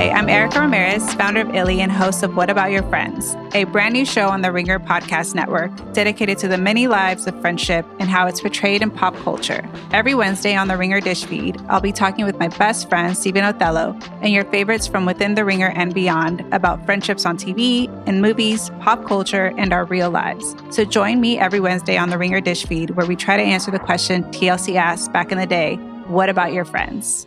Hi, I'm Erica Ramirez, founder of Illy and host of What About Your Friends, a brand new show on the Ringer Podcast Network dedicated to the many lives of friendship and how it's portrayed in pop culture. Every Wednesday on the Ringer Dish feed, I'll be talking with my best friend, Stephen Othello, and your favorites from within the Ringer and beyond about friendships on TV, in movies, pop culture, and our real lives. So join me every Wednesday on the Ringer Dish feed, where we try to answer the question TLC asked back in the day What about your friends?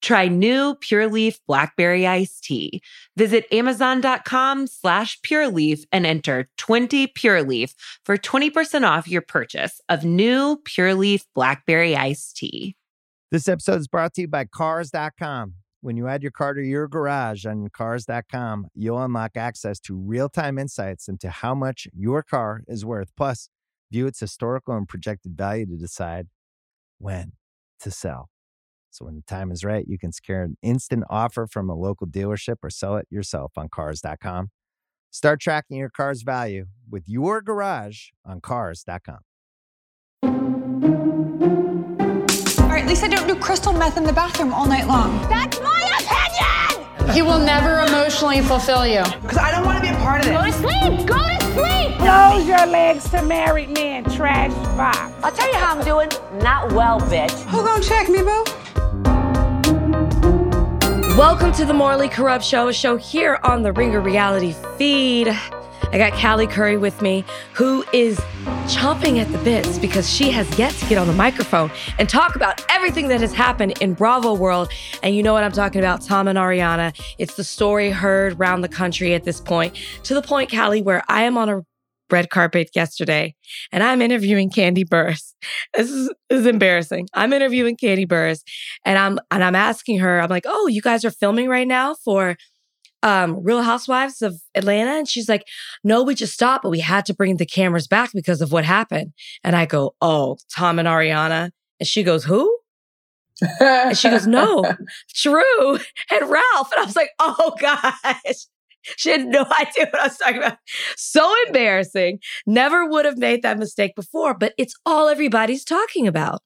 Try new Pure Leaf Blackberry Iced Tea. Visit Amazon.com slash Pure Leaf and enter 20 Pure Leaf for 20% off your purchase of new Pure Leaf Blackberry Iced Tea. This episode is brought to you by Cars.com. When you add your car to your garage on Cars.com, you'll unlock access to real time insights into how much your car is worth. Plus, view its historical and projected value to decide when to sell. So when the time is right, you can secure an instant offer from a local dealership or sell it yourself on cars.com. Start tracking your car's value with your garage on cars.com. All right, at least I don't do crystal meth in the bathroom all night long. That's my opinion! He will never emotionally fulfill you. Because I don't want to be a part of this. Go to sleep! Go to sleep! Close your legs to married men, trash box. I'll tell you how I'm doing. Not well, bitch. Who gonna check me, boo? Welcome to the Morally Corrupt Show, a show here on the Ringer Reality feed. I got Callie Curry with me, who is chomping at the bits because she has yet to get on the microphone and talk about everything that has happened in Bravo world. And you know what I'm talking about, Tom and Ariana. It's the story heard around the country at this point, to the point, Callie, where I am on a red carpet yesterday and I'm interviewing Kandi Burruss. This is, this is embarrassing. I'm interviewing Kandi Burruss and I'm and I'm asking her, I'm like, oh, you guys are filming right now for um, Real Housewives of Atlanta? And she's like, no, we just stopped, but we had to bring the cameras back because of what happened. And I go, oh, Tom and Ariana. And she goes, who? and she goes, no, Drew and Ralph. And I was like, oh gosh. She had no idea what I was talking about. So embarrassing. Never would have made that mistake before, but it's all everybody's talking about.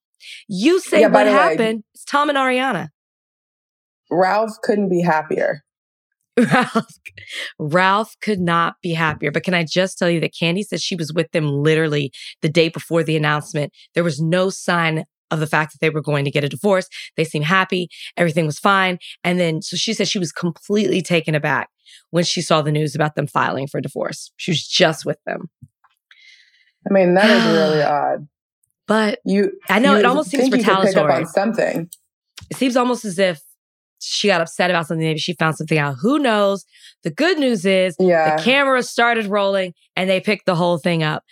You say Yeah, what the way- happened. it's Tom and Ariana. Ralph couldn't be happier. Ralph, Ralph could not be happier. But can I just tell you that Candy said she was with them literally the day before the announcement. There was no sign of the fact that they were going to get a divorce. They seemed happy. Everything was fine. And then, so she said she was completely taken aback when she saw the news about them filing for divorce. She was just with them. I mean, that is really odd. But You, I know you it almost seems think you could pick up retaliatory. something. It seems almost as if she got upset about something. Maybe she found something out. Who knows? The good news is Yeah. the camera started rolling and they picked the whole thing up.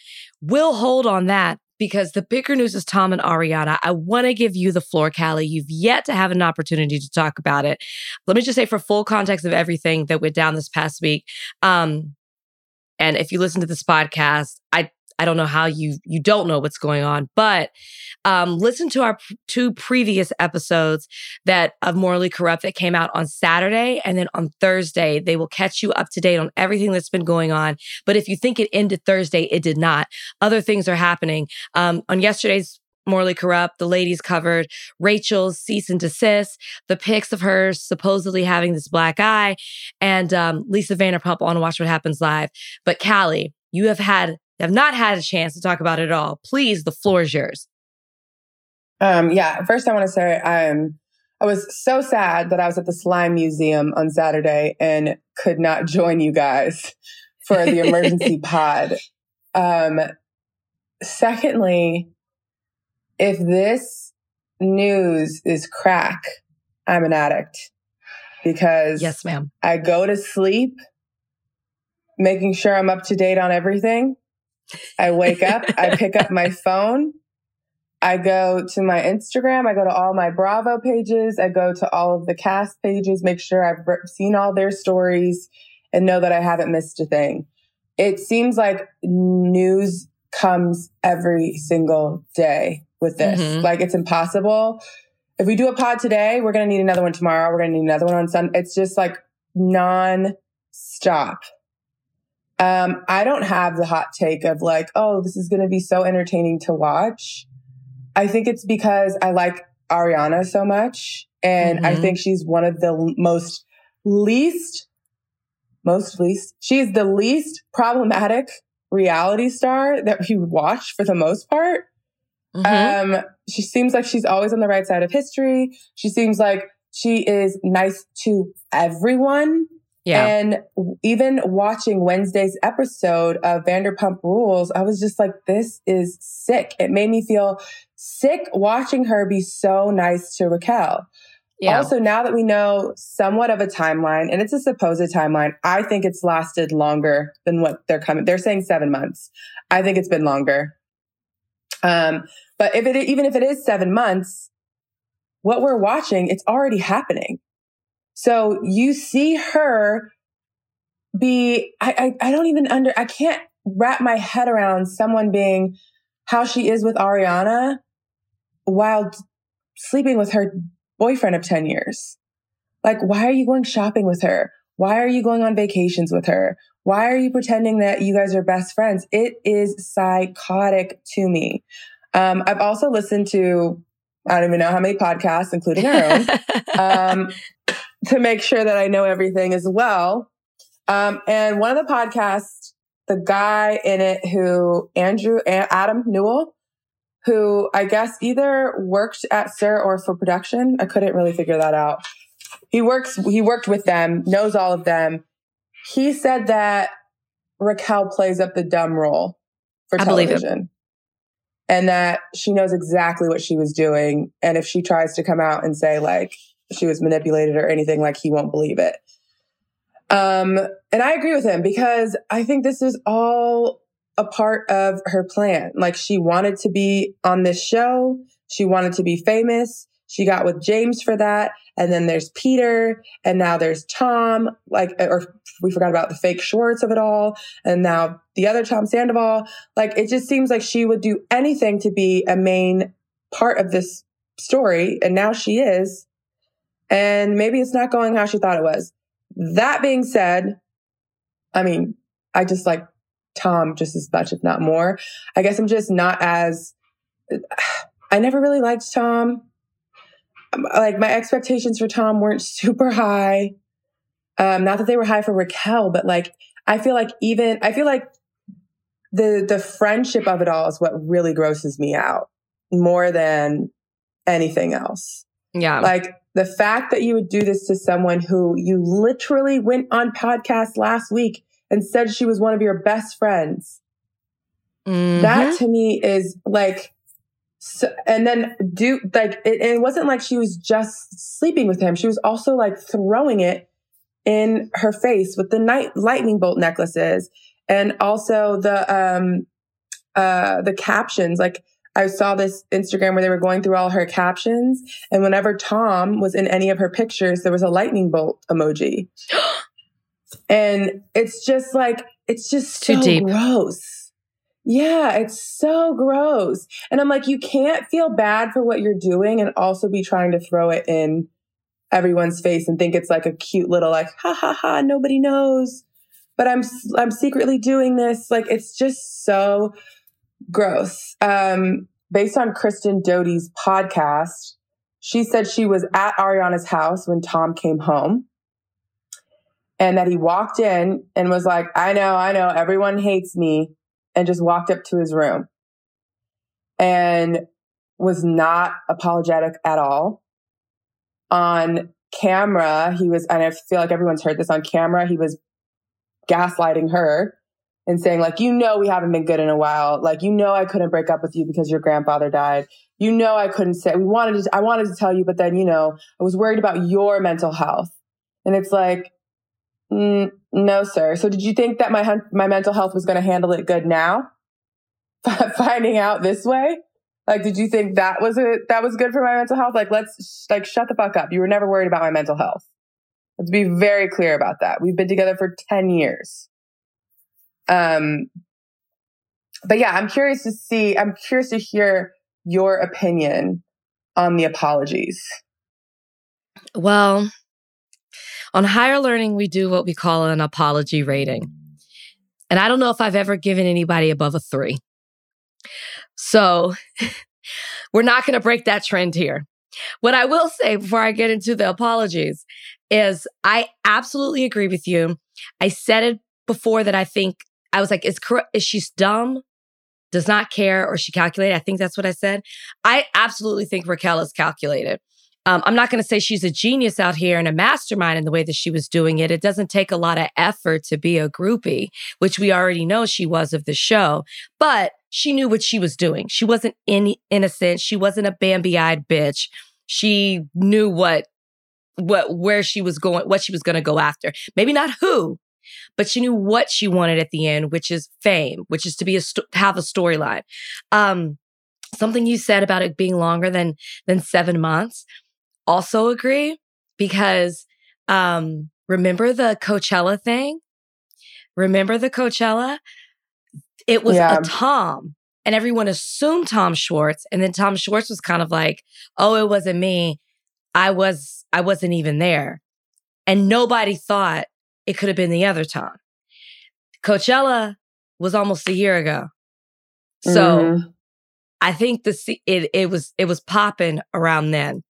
We'll hold on that because the bigger news is Tom and Ariana. I want to give you the floor, Callie. You've yet to have an opportunity to talk about it. Let me just say, for full context of everything that went down this past week, um, and if you listen to this podcast, I I don't know how you you don't know what's going on, but um, listen to our p- two previous episodes that of Morally Corrupt that came out on Saturday and then on Thursday. They will catch you up to date on everything that's been going on. But if you think it ended Thursday, it did not. Other things are happening. Um, on yesterday's Morally Corrupt, the ladies covered Rachel's cease and desist, the pics of her supposedly having this black eye, and um, Lisa Vanderpump on Watch What Happens Live. But Callie, you have had have not had a chance to talk about it at all. Please, the floor is yours. Um, yeah, first I want to say um, I was so sad that I was at the Slime Museum on Saturday and could not join you guys for the emergency pod. Um, secondly, if this news is crack, I'm an addict because Yes, ma'am. I go to sleep making sure I'm up to date on everything. I wake up, I pick up my phone, I go to my Instagram, I go to all my Bravo pages, I go to all of the cast pages, make sure I've seen all their stories and know that I haven't missed a thing. it seems like news comes every single day with this. Mhm. Like it's impossible. If we do a pod today, we're going to need another one tomorrow. We're going to need another one on Sunday. It's just like non stop. Um, I don't have the hot take of like, oh, this is going to be so entertaining to watch. I think it's because I like Ariana so much. And I Mhm. think she's one of the most least, most least, she's the least problematic reality star that we watch for the most part. Mhm. Um, she seems like she's always on the right side of history. She seems like she is nice to everyone. Yeah. And even watching Wednesday's episode of Vanderpump Rules, I was just like, this is sick. It made me feel sick watching her be so nice to Raquel. yeah. Also, now that we know somewhat of a timeline, and it's a supposed timeline, I think it's lasted longer than what they're coming. They're saying seven months. I think it's been longer. Um, but if it even if it is seven months, what we're watching, it's already happening. So you see her be. I I, I don't even under. I can't wrap my head around someone being how she is with Ariana while sleeping with her boyfriend of 10 years. Like, why are you going shopping with her? Why are you going on vacations with her? Why are you pretending that you guys are best friends? It is psychotic to me. Um, I've also listened to, I don't even know how many podcasts, including our own, um, to make sure that I know everything as well. Um, and one of the podcasts, the guy in it who Andrew, Adam Newell, who I guess either worked at SUR or for production. I couldn't really figure that out. He works, he worked with them, knows all of them. He said that Raquel plays up the dumb role for I television. And that she knows exactly what she was doing. And if she tries to come out and say like she was manipulated or anything, like he won't believe it. Um, and I agree with him because I think this is all a part of her plan. Like she wanted to be on this show. She wanted to be famous. She got with James for that. And then there's Peter and now there's Tom, like, or we forgot about the fake Schwartz of it all. And now the other Tom Sandoval. Like it just seems like she would do anything to be a main part of this story. And now she is. And maybe it's not going how she thought it was. That being said, I mean, I just like Tom just as much, if not more. I guess I'm just not as, I never really liked Tom. Um, Like my expectations for Tom weren't super high. Um, not that they were high for Raquel, but like, I feel like even, I feel like the, the friendship of it all is what really grosses me out more than anything else. yeah. Like the fact that you would do this to someone who you literally went on podcast last week and said she was one of your best friends. Mhm. That to me is like, so, and then do like, it, it wasn't like she was just sleeping with him. She was also like throwing it in her face with the night lightning bolt necklaces and also the, um, uh, the captions. Like I saw this Instagram where they were going through all her captions and whenever Tom was in any of her pictures, there was a lightning bolt emoji. and it's just like, it's just Too so deep. gross. Yeah, it's so gross. And I'm like, you can't feel bad for what you're doing and also be trying to throw it in everyone's face and think it's like a cute little like, ha ha ha, nobody knows. But I'm I'm secretly doing this. Like it's just so gross. Um, based on Kristen Doute's podcast, she said she was at Ariana's house when Tom came home. And that he walked in and was like, I know, I know, everyone hates me, and just walked up to his room and was not apologetic at all. On camera, he was, and I feel like everyone's heard this on camera, he was gaslighting her and saying like, you know, we haven't been good in a while. Like, you know, I couldn't break up with you because your grandfather died. You know, I couldn't say, we wanted to, I wanted to tell you, but then, you know, I was worried about your mental health. And it's like, mm, no, sir. So did you think that my, my mental health was going to handle it good now? Finding out this way? Like, did you think that was it? That was good for my mental health? Like, let's like shut the fuck up. You were never worried about my mental health. Let's be very clear about that. We've been together for 10 years. Um, but yeah, I'm curious to see, I'm curious to hear your opinion on the apologies. Well, on higher learning, we do what we call an apology rating. And I don't know if I've ever given anybody above a three. So we're not going to break that trend here. What I will say before I get into the apologies is I absolutely agree with you. I said it before that I think I was like, is, is she dumb? Does not care or she calculated? I think that's what I said. I absolutely think Raquel is calculated. Um, I'm not going to say she's a genius out here and a mastermind in the way that she was doing it. It doesn't take a lot of effort to be a groupie, which we already know she was of the show, but she knew what she was doing. She wasn't in- innocent. She wasn't a Bambi eyed bitch. She knew what, what, where she was going, what she was going to go after. Maybe not who, but she knew what she wanted at the end, which is fame, which is to be a, st- have a storyline. Um, something you said about it being longer than, than seven months also agree because um, remember the Coachella thing? Remember the Coachella? It was yeah. a Tom, and everyone assumed Tom Schwartz, and then Tom Schwartz was kind of like, "Oh, it wasn't me. I was I wasn't even there." And nobody thought it could have been the other Tom. Coachella was almost a year ago. So mm-hmm. I think the it it was it was popping around then.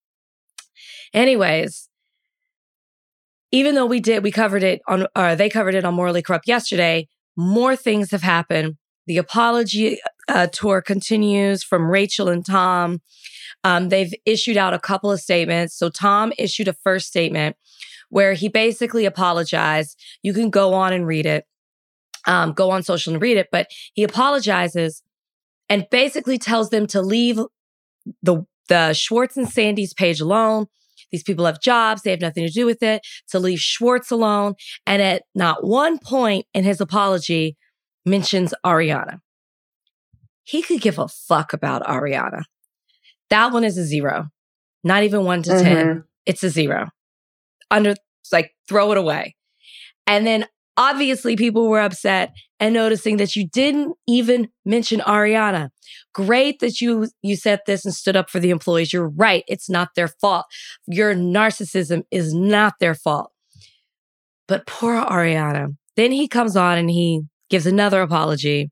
Anyways, even though we did, we covered it on, or they covered it on Morally Corrupt yesterday, more things have happened. The apology uh, tour continues from Rachel and Tom. Um, they've issued out a couple of statements. So Tom issued a first statement where he basically apologized. You can go on and read it, um, go on social and read it, but he apologizes and basically tells them to leave the the Schwartz and Sandy's page alone. These people have jobs. They have nothing to do with it. To leave Schwartz alone. And at not one point in his apology mentions Ariana. He could give a fuck about Ariana. That one is a zero, not even one to mm-hmm. 10. It's a zero. Under, like, throw it away. And then Obviously, people were upset and noticing that you didn't even mention Ariana. Great that you you said this and stood up for the employees. You're right. It's not their fault. Your narcissism is not their fault. But poor Ariana. Then he comes on and he gives another apology,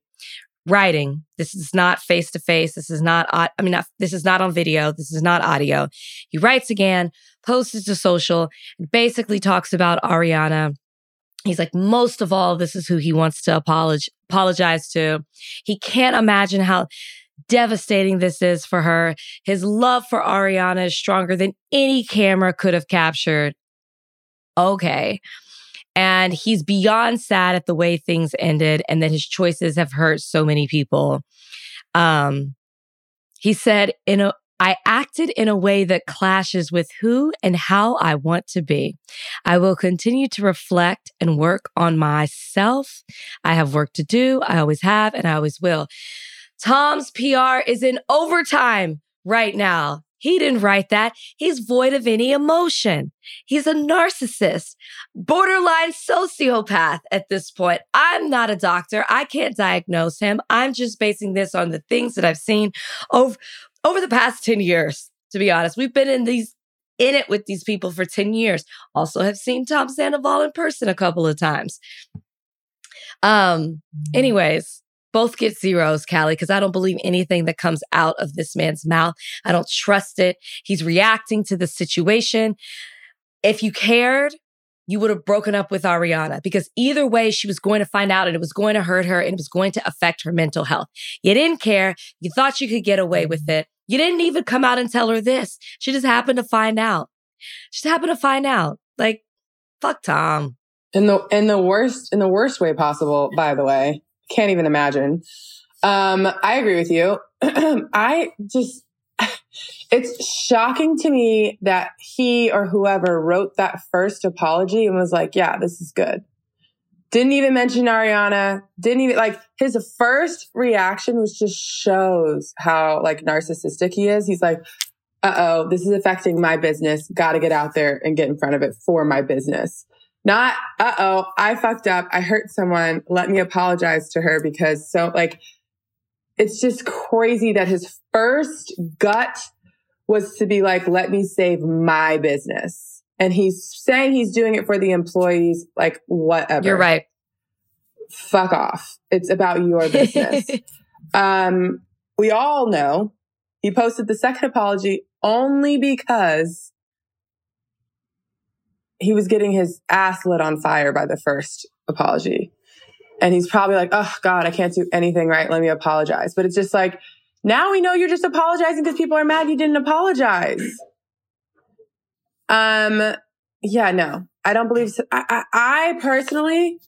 writing. This is not face to face. This is not, I mean, not, this is not on video. This is not audio. He writes again, posts it to social, and basically talks about Ariana He's like, most of all, this is who he wants to apologize, apologize to. He can't imagine how devastating this is for her. His love for Ariana is stronger than any camera could have captured. Okay. And he's beyond sad at the way things ended and that his choices have hurt so many people. Um, he said, in a I acted in a way that clashes with who and how I want to be. I will continue to reflect and work on myself. I have work to do. I always have and I always will. Tom's PR is in overtime right now. He didn't write that. He's void of any emotion. He's a narcissist, borderline sociopath at this point. I'm not a doctor. I can't diagnose him. I'm just basing this on the things that I've seen over over the past 10 years, to be honest. We've been in these in it with these people for 10 years. Also have seen Tom Sandoval in person a couple of times. Um, anyways, both get zeros, Callie, because I don't believe anything that comes out of this man's mouth. I don't trust it. He's reacting to the situation. If you cared, you would have broken up with Ariana because either way, she was going to find out and it was going to hurt her and it was going to affect her mental health. You didn't care. You thought you could get away with it. You didn't even come out and tell her this. She just happened to find out. She just happened to find out. Like, fuck Tom. In the in the worst in the worst way possible, by the way. Can't even imagine. Um, I agree with you. I just it's shocking to me that he or whoever wrote that first apology and was like, yeah, this is good. Didn't even mention Ariana. Didn't even like his first reaction was just shows how like narcissistic he is. He's like, uh oh, this is affecting my business. Got to get out there and get in front of it for my business. Not, uh oh, I fucked up. I hurt someone. Let me apologize to her because so, like, it's just crazy that his first gut was to be like, let me save my business. And he's saying he's doing it for the employees, like, whatever. You're right. Fuck off. It's about your business. um, we all know he posted the second apology only because he was getting his ass lit on fire by the first apology. And he's probably like, oh God, I can't do anything right. Let me apologize. But it's just like, now we know you're just apologizing because people are mad you didn't apologize. Um, yeah, no, I don't believe so. I, I, I personally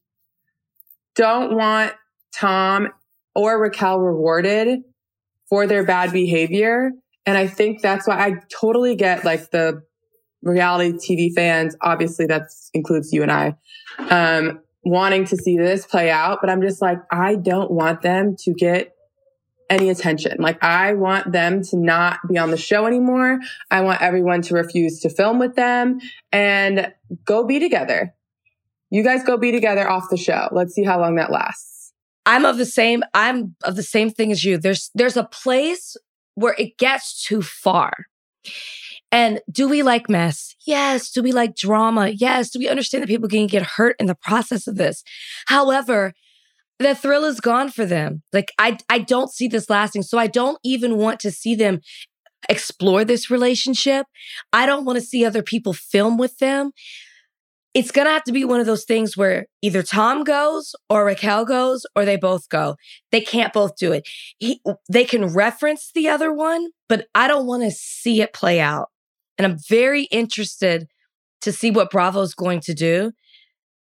don't want Tom or Raquel rewarded for their bad behavior. And I think that's why I totally get like the reality TV fans. Obviously that includes you and I, um, wanting to see this play out. But I'm just like, I don't want them to get any attention. Like I want them to not be on the show anymore. I want everyone to refuse to film with them and go be together. You guys go be together off the show. Let's see how long that lasts. I'm of the same I'm of the same thing as you. There's there's a place where it gets too far. And do we like mess? Yes. Do we like drama? Yes. Do we understand that people can get hurt in the process of this? However, the thrill is gone for them. Like I I don't see this lasting. So I don't even want to see them explore this relationship. I don't want to see other people film with them. It's going to have to be one of those things where either Tom goes or Raquel goes or they both go. They can't both do it. He, they can reference the other one, but I don't want to see it play out. And I'm very interested to see what Bravo's going to do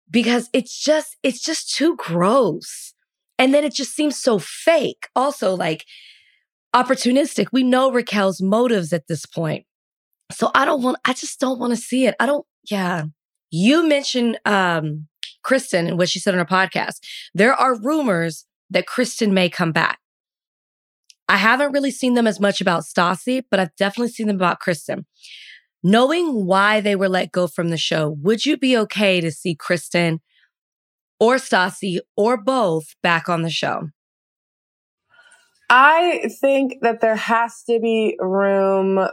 because it's just, it's just too gross. And then it just seems so fake. Also, like opportunistic. We know Raquel's motives at this point. So I don't want, I just don't want to see it. I don't, yeah. You mentioned um, Kristen and what she said on her podcast. There are rumors that Kristen may come back. I haven't really seen them as much about Stassi, but I've definitely seen them about Kristen. Knowing why they were let go from the show, would you be okay to see Kristen or Stassi or both back on the show? I think that there has to be room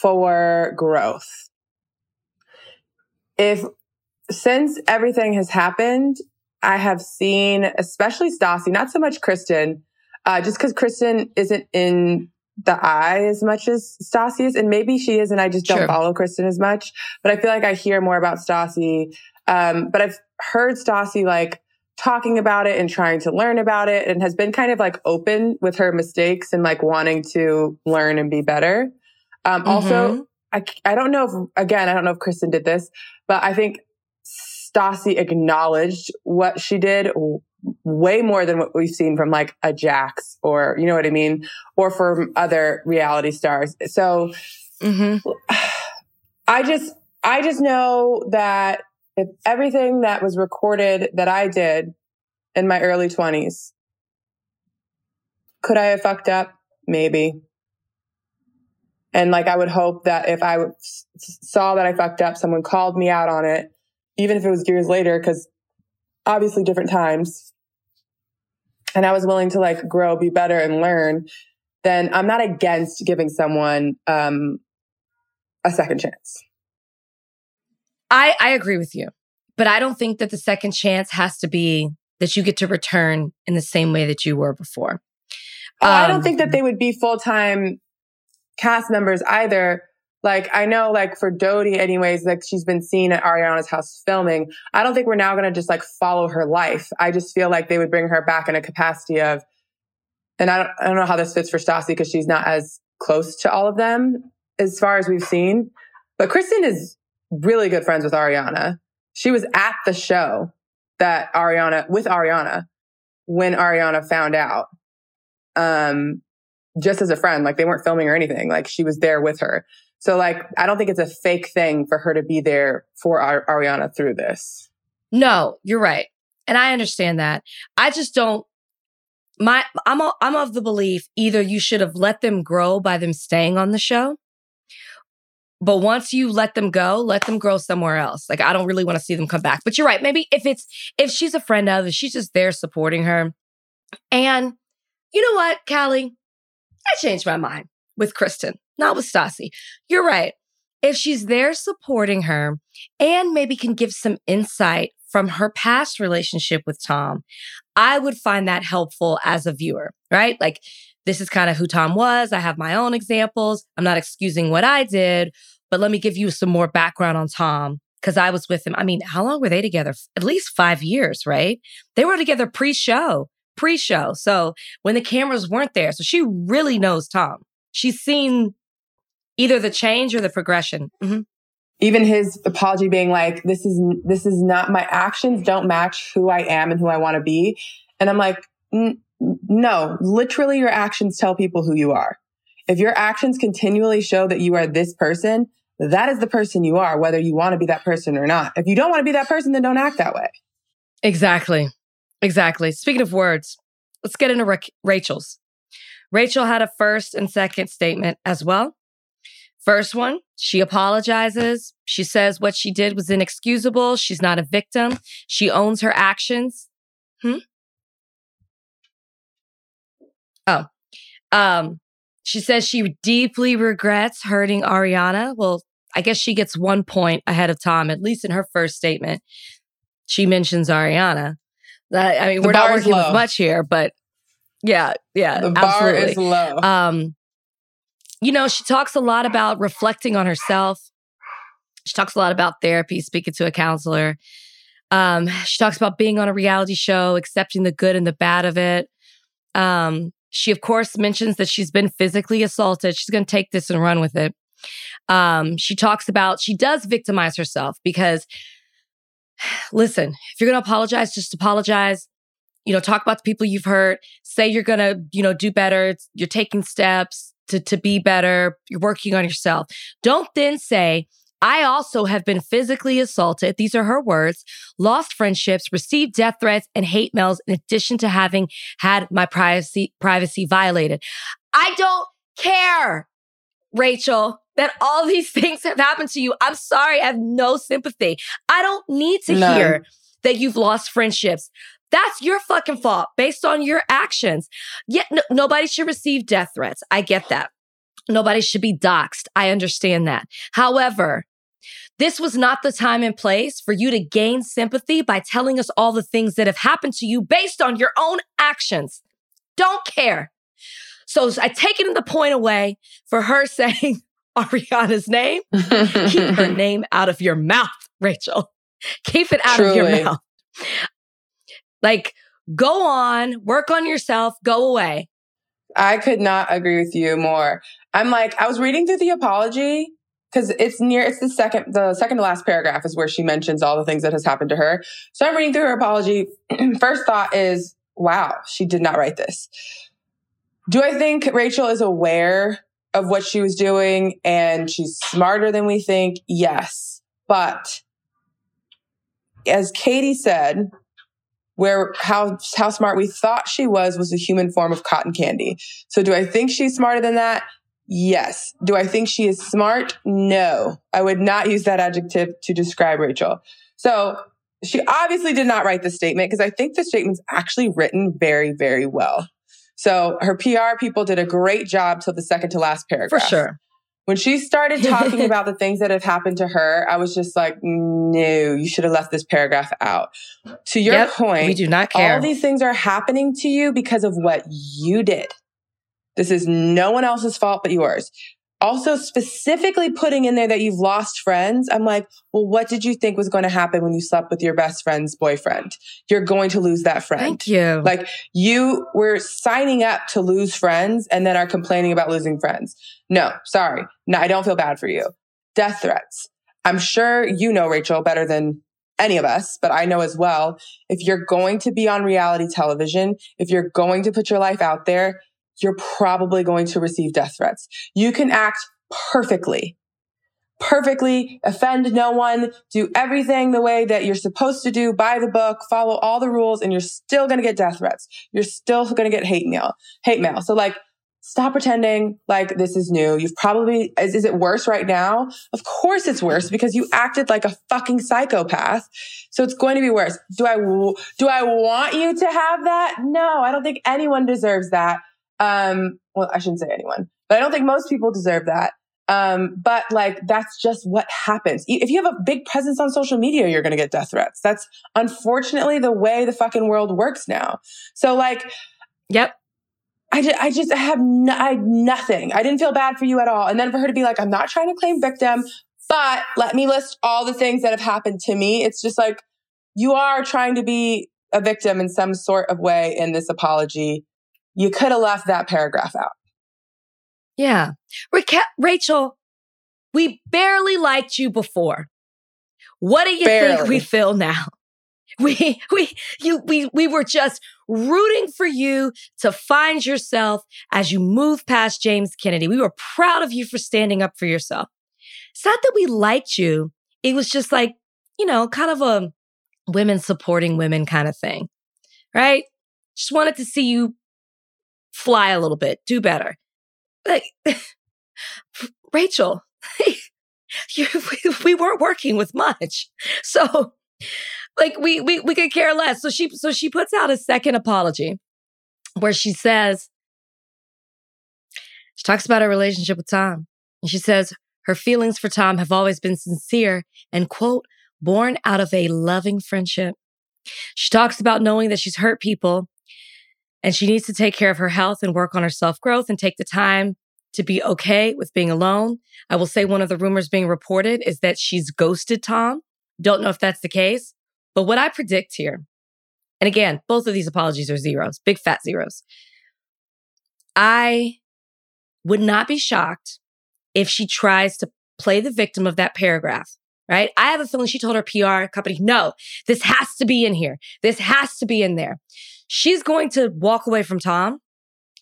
for growth. If since everything has happened, I have seen, especially Stassi, not so much Kristen, uh, just because Kristen isn't in the eye as much as Stassi is, and maybe she is, and I just don't sure. follow Kristen as much. But I feel like I hear more about Stassi. Um, but I've heard Stassi like talking about it and trying to learn about it, and has been kind of like open with her mistakes and like wanting to learn and be better. Um, mm-hmm. Also, I I don't know if again I don't know if Kristen did this, but I think Stassi acknowledged what she did way more than what we've seen from like a Jax or, you know what I mean? Or from other reality stars. So mm-hmm. I just, I just know that if everything that was recorded that I did in my early 20s, could I have fucked up? Maybe. And like, I would hope that if I saw that I fucked up, someone called me out on it, even if it was years later, because obviously different times and I was willing to like grow, be better and learn, then I'm not against giving someone um, a second chance. I, I agree with you, but I don't think that the second chance has to be that you get to return in the same way that you were before. Um, I don't think that they would be full time cast members either like I know like for Doute anyways, like she's been seen at Ariana's house filming. I don't think we're now to just like follow her life. I just feel like they would bring her back in a capacity of, and I don't, I don't know how this fits for Stassi because she's not as close to all of them as far as we've seen. But Kristen is really good friends with Ariana. She was at the show that Ariana with Ariana when Ariana found out. Um, just as a friend, like they weren't filming or anything. Like she was there with her. So like, I don't think it's a fake thing for her to be there for Ar- Ariana through this. No, you're right. And I understand that. I just don't my I'm a, I'm of the belief either you should have let them grow by them staying on the show But once you let them go, let them grow somewhere else. Like I don't really want to see them come back. But you're right. Maybe if it's if she's a friend of, if she's just there supporting her. And you know what, Callie? I changed my mind with Kristen, not with Stassi. You're right. If she's there supporting her and maybe can give some insight from her past relationship with Tom, I would find that helpful as a viewer, right? Like, this is kind of who Tom was. I have my own examples. I'm not excusing what I did, but let me give you some more background on Tom because I was with him. I mean, how long were they together? At least five years, right? They were together pre show, pre show. So when the cameras weren't there, so she really knows Tom. She's seen either the change or the progression. Mm-hmm. Even his apology being like this is this is not my actions don't match who i am and who i want to be. And i'm like no literally your actions tell people who you are. If your actions continually show that you are this person that is the person you are whether you want to be that person or not. If you don't want to be that person then don't act that way. Exactly. Exactly. Speaking of words let's get into Ra- rachel's. Rachel had a first and second statement as well First one, she apologizes. She says what she did was inexcusable. She's not a victim. She owns her actions. Hmm? Oh. Um, she says she deeply regrets hurting Ariana. Well, I guess she gets one point ahead of Tom, at least in her first statement. She mentions Ariana. That I mean, the we're not working with much here, but yeah, yeah, the absolutely. bar is low. Um, you know, she talks a lot about reflecting on herself. She talks a lot about therapy, speaking to a counselor. Um, she talks about being on a reality show, accepting the good and the bad of it. Um, she, of course, mentions that she's been physically assaulted. She's going to take this and run with it. Um, she talks about she does victimize herself because, listen, if you're going to apologize, just apologize. You know, talk about the people you've hurt. Say you're going to, you know, do better. You're taking steps to, to be better. You're working on yourself. Don't then say, I also have been physically assaulted. These are her words. Lost friendships, received death threats and hate mails in addition to having had my privacy privacy violated. I don't care, Rachel, that all these things have happened to you. I'm sorry. I have no sympathy. I don't need to None. hear that you've lost friendships. That's your fucking fault based on your actions. Yet no, nobody should receive death threats. I get that. Nobody should be doxxed. I understand that. However, this was not the time and place for you to gain sympathy by telling us all the things that have happened to you based on your own actions. Don't care. So I taken the point away for her saying Ariana's name. Keep her name out of your mouth, Rachel. Keep it out Truly. of your mouth. Like, go on, work on yourself, go away. I could not agree with you more. I'm like, I was reading through the apology because it's near, it's the second, the second to last paragraph is where she mentions all the things that has happened to her. So I'm reading through her apology. First thought is, wow, she did not write this. Do I think Rachel is aware of what she was doing and she's smarter than we think? Yes. But as Katie said, where how how smart we thought she was was a human form of cotton candy. So do I think she's smarter than that? Yes. Do I think she is smart? No. I would not use that adjective to describe Rachel. So she obviously did not write the statement because I think the statement's actually written very, very well. So her PR people did a great job till the second to last paragraph. For sure. When she started talking about the things that have happened to her, I was just like, no, you should have left this paragraph out. To your yep, point, we do not care. All these things are happening to you because of what you did. This is no one else's fault but yours also specifically putting in there that you've lost friends, I'm like, well, what did you think was going to happen when you slept with your best friend's boyfriend? You're going to lose that friend. Thank you. Like you were signing up to lose friends and then are complaining about losing friends. No, sorry. No, I don't feel bad for you. Death threats. I'm sure you know, Rachel, better than any of us, but I know as well. If you're going to be on reality television, if you're going to put your life out there, you're probably going to receive death threats. You can act perfectly, perfectly, offend no one, do everything the way that you're supposed to do by the book, follow all the rules, and you're still going to get death threats. You're still going to get hate mail, hate mail. So like, stop pretending like this is new. You've probably, is, is, it worse right now? Of course it's worse because you acted like a fucking psychopath. So it's going to be worse. Do I, do I want you to have that? No, I don't think anyone deserves that. Um, well, I shouldn't say anyone, but I don't think most people deserve that. Um, but like, that's just what happens. If you have a big presence on social media, you're going to get death threats. That's unfortunately the way the fucking world works now. So like, yep. I just, I just have no, I nothing. I didn't feel bad for you at all. And then for her to be like, I'm not trying to claim victim, but let me list all the things that have happened to me. It's just like, you are trying to be a victim in some sort of way in this apology. You could have left that paragraph out. Yeah. Rachel, we barely liked you before. What do you barely. think we feel now? We, we, you, we, we were just rooting for you to find yourself as you move past James Kennedy. We were proud of you for standing up for yourself. It's not that we liked you. It was just like, you know, kind of a women supporting women kind of thing, right? Just wanted to see you fly a little bit, do better. Like, Rachel, you, we, we weren't working with much. So like we we we could care less. So she so she puts out a second apology where she says she talks about her relationship with Tom. And she says her feelings for Tom have always been sincere and quote born out of a loving friendship. She talks about knowing that she's hurt people and she needs to take care of her health and work on her self-growth and take the time to be okay with being alone. I will say one of the rumors being reported is that she's ghosted Tom. Don't know if that's the case, but what I predict here, and again, both of these apologies are zeros, big fat zeros. I would not be shocked if she tries to play the victim of that paragraph, right? I have a feeling she told her PR company, no, this has to be in here. This has to be in there. She's going to walk away from Tom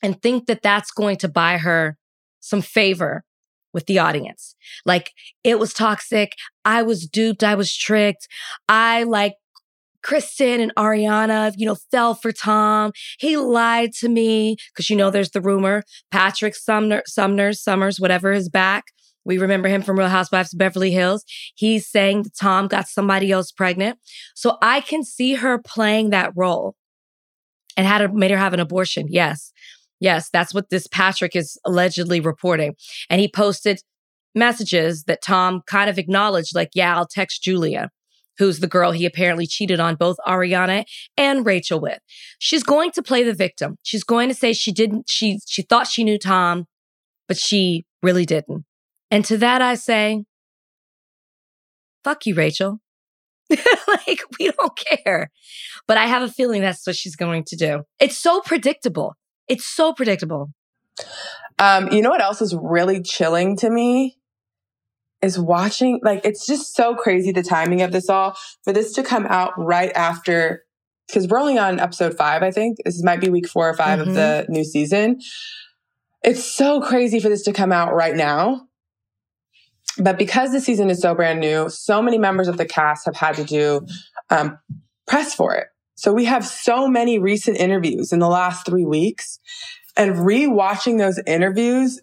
and think that that's going to buy her some favor with the audience. Like it was toxic. I was duped. I was tricked. I like Kristen and Ariana, you know, fell for Tom. He lied to me because you know there's the rumor Patrick Sumner, Sumner, Summers, whatever is back. We remember him from Real Housewives of Beverly Hills. He's saying that Tom got somebody else pregnant. So I can see her playing that role and had a, made her have an abortion. Yes. Yes, that's what this Patrick is allegedly reporting. And he posted messages that Tom kind of acknowledged, like, yeah, I'll text Julia, who's the girl he apparently cheated on both Ariana and Rachel with. She's going to play the victim. She's going to say she didn't, she, she thought she knew Tom, but she really didn't. And to that I say, fuck you, Rachel. like, we don't care. But I have a feeling that's what she's going to do. It's so predictable. It's so predictable. Um, you know what else is really chilling to me? Is watching, like, it's just so crazy the timing of this all for this to come out right after, because we're only on episode five, I think. This might be week four or 5 mm-hmm. of the new season. It's so crazy for this to come out right now. But because the season is so brand new, so many members of the cast have had to do um, press for it. So we have so many recent interviews in the last three weeks and rewatching those interviews.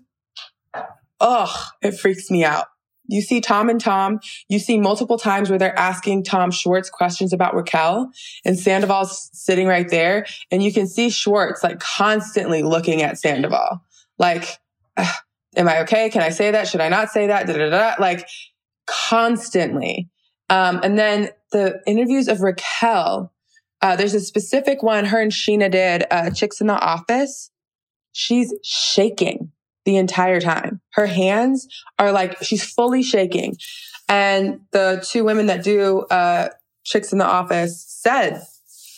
Ugh, it freaks me out. You see Tom and Tom, you see multiple times where they're asking Tom Schwartz questions about Raquel and Sandoval's sitting right there. And you can see Schwartz like constantly looking at Sandoval. Like, am I okay? Can I say that? Should I not say that? Da, da, da, like constantly. Um, and then the interviews of Raquel, uh, there's a specific one her and Scheana did, uh, Chicks in the Office. She's shaking the entire time. Her hands are like, she's fully shaking. And the two women that do, uh, Chicks in the Office said,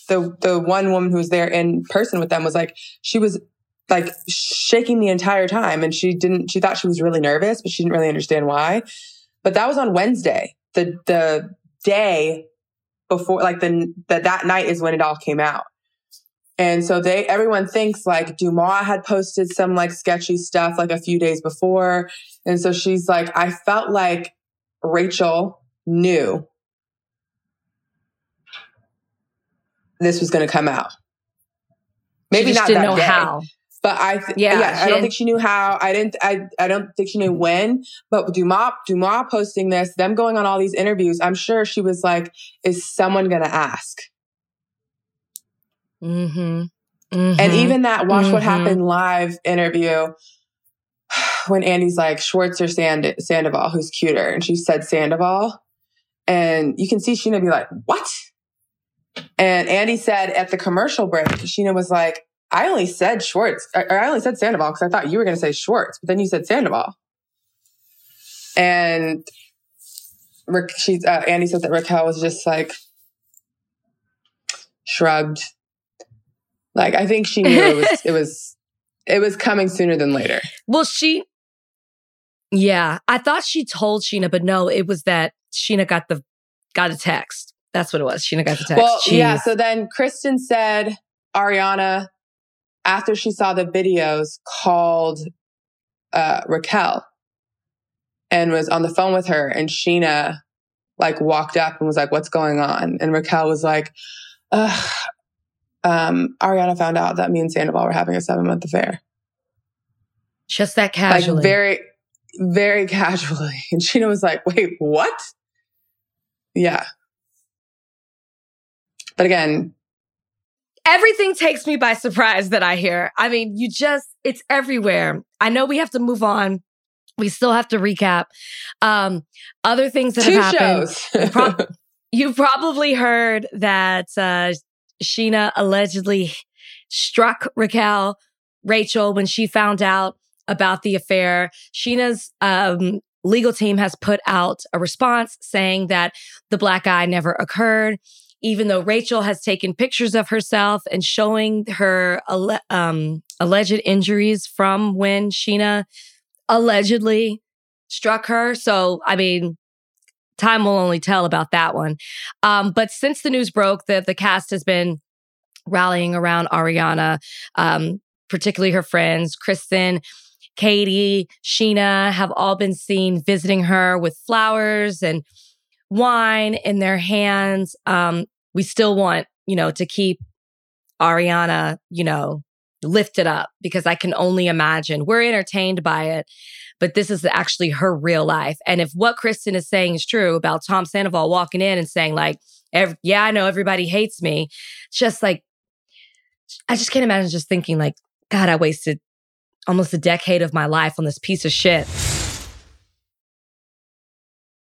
the, the one woman who was there in person with them was like, she was like shaking the entire time. And she didn't, she thought she was really nervous, but she didn't really understand why. But that was on Wednesday, the, the day before, like the, that that night is when it all came out. And so they, everyone thinks like Deuxmoi had posted some like sketchy stuff like a few days before. And so she's like, I felt like Rachel knew this was going to come out. Maybe not didn't know day, how. But I, th- Yeah, yeah, I don't think she knew how. I didn't. I, I don't think she knew when. But Deuxmoi, Deuxmoi posting this, them going on all these interviews. I'm sure she was like, "Is someone going to ask?" Mm-hmm. And even that "Watch What Mhm. Happened" live interview, when Andy's like Schwartz or Sand- Sandoval, who's cuter, and she said Sandoval, and you can see Scheana be like, "What?" And Andy said at the commercial break, Scheana was like, "I only said Schwartz, or I only said Sandoval because I thought you were going to say Schwartz, but then you said Sandoval." And Rick, she's uh, Andy said that Raquel was just like shrugged. Like I think she knew it was it was it was coming sooner than later. Well, she, yeah, I thought she told Scheana, but no, it was that Scheana got the got a text. That's what it was. Scheana got the text. Well, yeah. So then Kristen said Ariana, after she saw the videos, called uh, Raquel and was on the phone with her. And Scheana like walked up and was like, "What's going on?" And Raquel was like, Ugh, um, "Ariana found out that me and Sandoval were having a seven month affair." just that casually. Like very, very casually. And Scheana was like, "Wait, what?" Yeah. But again, Everything takes me by surprise that I hear. I mean, you just, it's everywhere. I know we have to move on. We still have to recap. Um, other things that two have happened. shows. Pro- You've probably heard that uh, Scheana allegedly struck Raquel, Rachel, when she found out about the affair. Scheana's um, legal team has put out a response saying that the black eye never occurred, even though Rachel has taken pictures of herself and showing her um, alleged injuries from when Scheana allegedly struck her. So, I mean, time will only tell about that one. Um, but since the news broke that the cast has been rallying around Ariana, um, particularly her friends, Kristen, Katie, Scheana have all been seen visiting her with flowers and wine in their hands. Um, we still want, you know, to keep Ariana, you know, lifted up because I can only imagine we're entertained by it but this is actually her real life. And if what Kristen is saying is true about Tom Sandoval walking in and saying, like, yeah, I know everybody hates me, just like, I just can't imagine just thinking, like, God, I wasted almost a decade of my life on this piece of shit.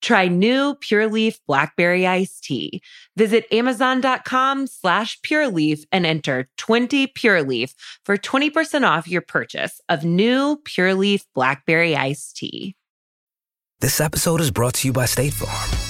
Try new Pure Leaf Blackberry Iced Tea. Visit Amazon.com slash Pure Leaf and enter 20 Pure Leaf for 20% off your purchase of new Pure Leaf Blackberry Iced Tea. This episode is brought to you by State Farm.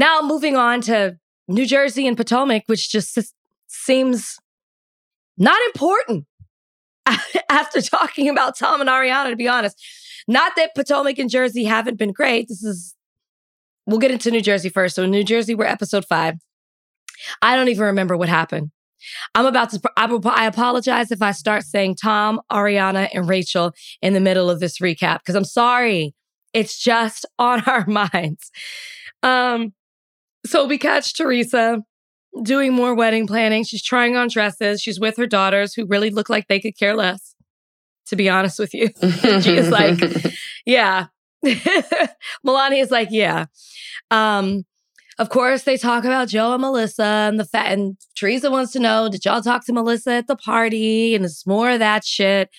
Now, moving on to New Jersey and Potomac, which just seems not important after talking about Tom and Ariana, to be honest. Not that Potomac and Jersey haven't been great. This is, we'll get into New Jersey first. So, New Jersey, we're episode five. I don't even remember what happened. I'm about to, I, I apologize if I start saying Tom, Ariana, and Rachel in the middle of this recap because I'm sorry. It's just on our minds. Um, So we catch Teresa doing more wedding planning. She's trying on dresses. She's with her daughters who really look like they could care less, to be honest with you. she is like, yeah. Milani is like, yeah. Um, of course, they talk about Joe and Melissa and the fact, and Teresa wants to know, did y'all talk to Melissa at the party? And it's more of that shit.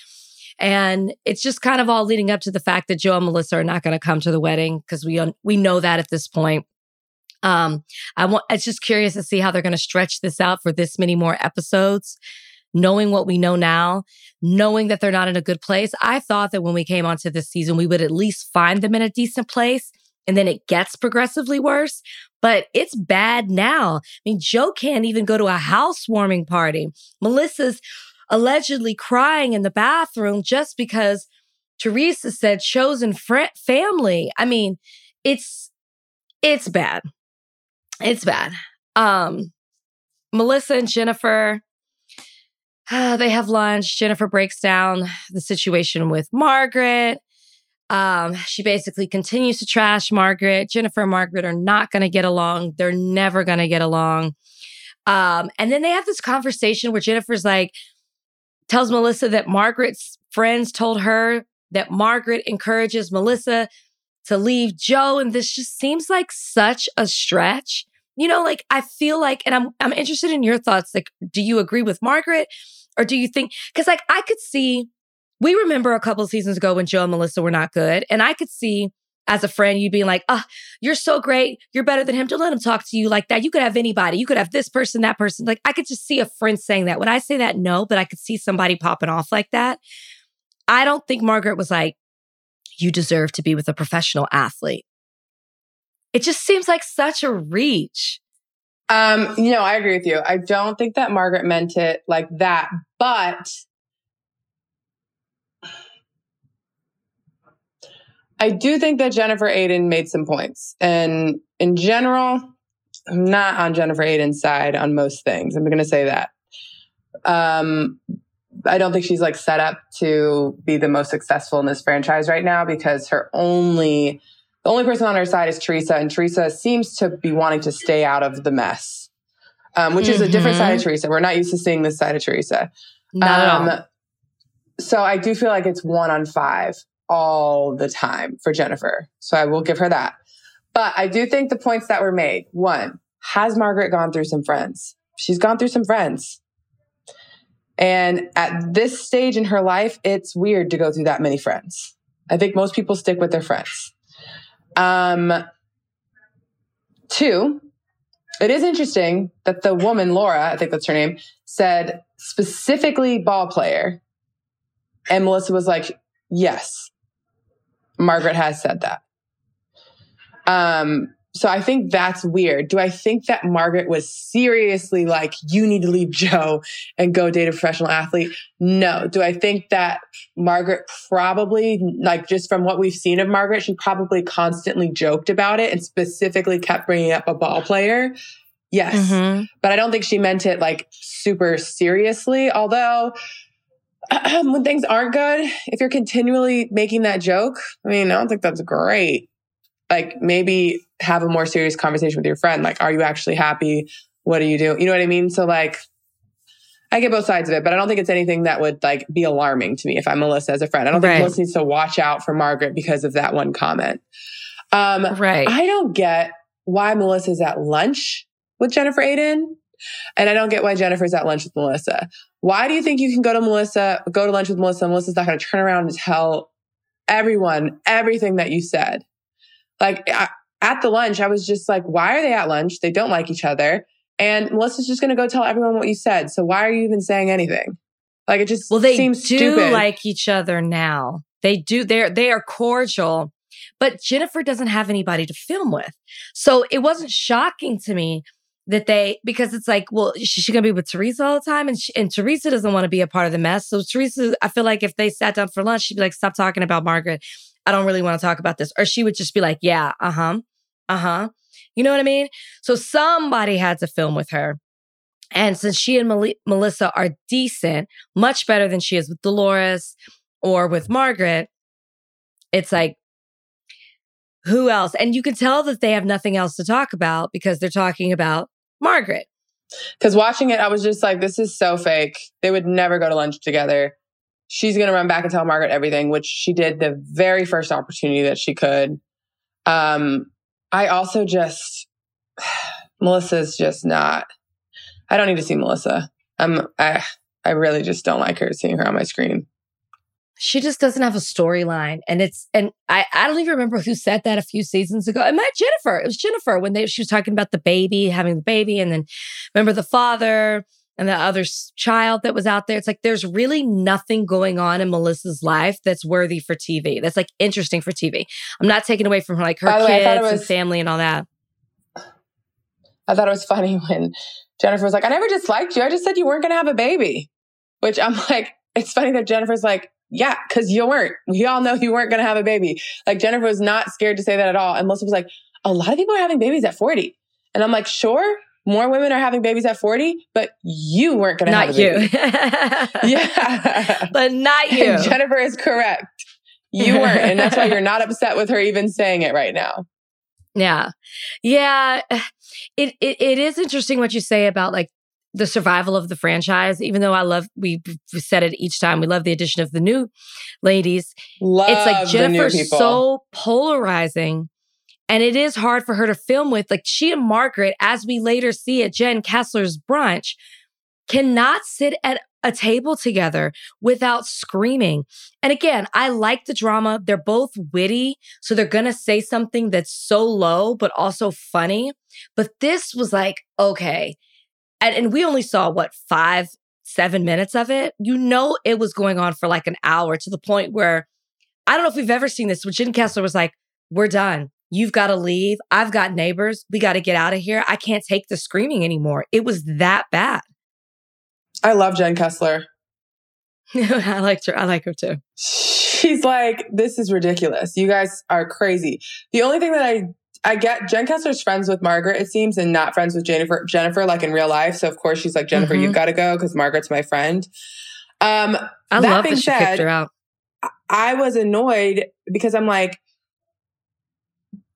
And it's just kind of all leading up to the fact that Joe and Melissa are not going to come to the wedding because we we know that at this point. Um, I want. It's just curious to see how they're going to stretch this out for this many more episodes. Knowing what we know now, knowing that they're not in a good place, I thought that when we came onto this season, we would at least find them in a decent place, and then it gets progressively worse. But it's bad now. I mean, Joe can't even go to a housewarming party. Melissa's allegedly crying in the bathroom just because Teresa said chosen fr- family. I mean, it's it's bad. It's bad. Um, Melissa and Jennifer, uh, they have lunch. Jennifer breaks down the situation with Margaret. Um, she basically continues to trash Margaret. Jennifer and Margaret are not going to get along. They're never going to get along. Um, and then they have this conversation where Jennifer's like, tells Melissa that Margaret's friends told her that Margaret encourages Melissa to leave Joe. And this just seems like such a stretch. You know, like I feel like, and I'm I'm interested in your thoughts. Like, do you agree with Margaret? Or do you think because like I could see we remember a couple seasons ago when Joe and Melissa were not good. And I could see as a friend, you being like, oh, you're so great. You're better than him. Don't let him talk to you like that. You could have anybody. You could have this person, that person. Like I could just see a friend saying that. Would I say that? No, but I could see somebody popping off like that. I don't think Margaret was like, you deserve to be with a professional athlete. It just seems like such a reach. Um, you know, I agree with you. I don't think that Margaret meant it like that, but I do think that Jennifer Aydin made some points. And in general, I'm not on Jennifer Aydin's side on most things. I'm going to say that. Um, I don't think she's like set up to be the most successful in this franchise right now because her only the only person on her side is Teresa, and Teresa seems to be wanting to stay out of the mess, um, which mm-hmm. is a different side of mm-hmm. Teresa. We're not used to seeing this side of Teresa. Not um, so I do feel like it's one on five all the time for Jennifer. So I will give her that. But I do think the points that were made one, has Margaret gone through some friends? She's gone through some friends. And at this stage in her life, it's weird to go through that many friends. I think most people stick with their friends. Um, two, it is interesting that the woman, Laura, I think that's her name, said specifically ball player. And Melissa was like, yes. Margaret has said that. Um, so I think that's weird. Do I think that Margaret was seriously like, you need to leave Joe and go date a professional athlete? No. Do I think that Margaret probably, like just from what we've seen of Margaret, she probably constantly joked about it and specifically kept bringing up a ball player? Yes. Mm-hmm. But I don't think she meant it like super seriously. Although when things aren't good, if you're continually making that joke, I mean, I don't think that's great. Like maybe have a more serious conversation with your friend. Like, are you actually happy? What do you do? You know what I mean? So like, I get both sides of it, but I don't think it's anything that would like be alarming to me if I'm Melissa as a friend. I don't right. think Melissa needs to watch out for Margaret because of that one comment. Um, right. I don't get why Melissa's at lunch with Jennifer Aydin. And I don't get why Jennifer's at lunch with Melissa. Why do you think you can go to Melissa, go to lunch with Melissa, and Melissa's not going to turn around and tell everyone everything that you said? Like I, at the lunch, I was just like, why are they at lunch? They don't like each other. And Melissa's just going to go tell everyone what you said. So why are you even saying anything? Like it just well, they seems do stupid. like each other now. They do. They're they are cordial, but Jennifer doesn't have anybody to film with. So it wasn't shocking to me that they because it's like, well, she's she gonna be with Teresa all the time, and she, and Teresa doesn't want to be a part of the mess. So Teresa, I feel like if they sat down for lunch, she'd be like, "Stop talking about Margaret. I don't really want to talk about this," or she would just be like, "Yeah, uh huh, uh huh." You know what I mean? So somebody had to film with her. And since she and Mel- Melissa are decent, much better than she is with Dolores or with Margaret, it's like who else? And you can tell that they have nothing else to talk about because they're talking about Margaret. Because watching it, I was just like, this is so fake. They would never go to lunch together. She's going to run back and tell Margaret everything, which she did the very first opportunity that she could. Um, I also just, Melissa's just not, I don't need to see Melissa. I'm, I, I really just don't like her seeing her on my screen she just doesn't have a storyline. And it's, and I, I don't even remember who said that a few seasons ago. It might Jennifer. It was Jennifer when they, she was talking about the baby, having the baby. And then remember the father and the other child that was out there. It's like there's really nothing going on in Melissa's life that's worthy for TV. That's like interesting for TV. I'm not taking away from her, like her kids was, and family and all that. I thought it was funny when Jennifer was like, I never disliked you. I just said you weren't going to have a baby, which I'm like, it's funny that Jennifer's like, yeah, because you weren't. We all know you weren't going to have a baby. Like Jennifer was not scared to say that at all. And Melissa was like, a lot of people are having babies at 40. And I'm like, sure, more women are having babies at 40, but you weren't going to have a baby. Not you. yeah. But not you. And Jennifer is correct. You weren't. And that's why you're not upset with her even saying it right now. Yeah. Yeah. It, it, it is interesting what you say about like the survival of the franchise, even though I love, we said it each time, we love the addition of the new ladies. Love it's like Jennifer's so polarizing. And it is hard for her to film with. Like she and Margaret, as we later see at Jen Fessler's brunch, cannot sit at a table together without screaming. And again, I like the drama. They're both witty. So they're going to say something that's so low, but also funny. But this was like, okay, and, and we only saw what five, seven minutes of it. You know, it was going on for like an hour to the point where I don't know if we've ever seen this. but Jen Fessler was like, "We're done. You've got to leave. I've got neighbors. We got to get out of here. I can't take the screaming anymore." It was that bad. I love Jen Fessler. I liked her. I like her too. She's like, this is ridiculous. You guys are crazy. The only thing that I I get Jen Fessler's friends with Margaret, it seems, and not friends with Jennifer. Jennifer, like in real life. So of course she's like, Jennifer, mm-hmm. you've got to go because Margaret's my friend. Um, I that love being that she said, kicked her out. I was annoyed because I'm like,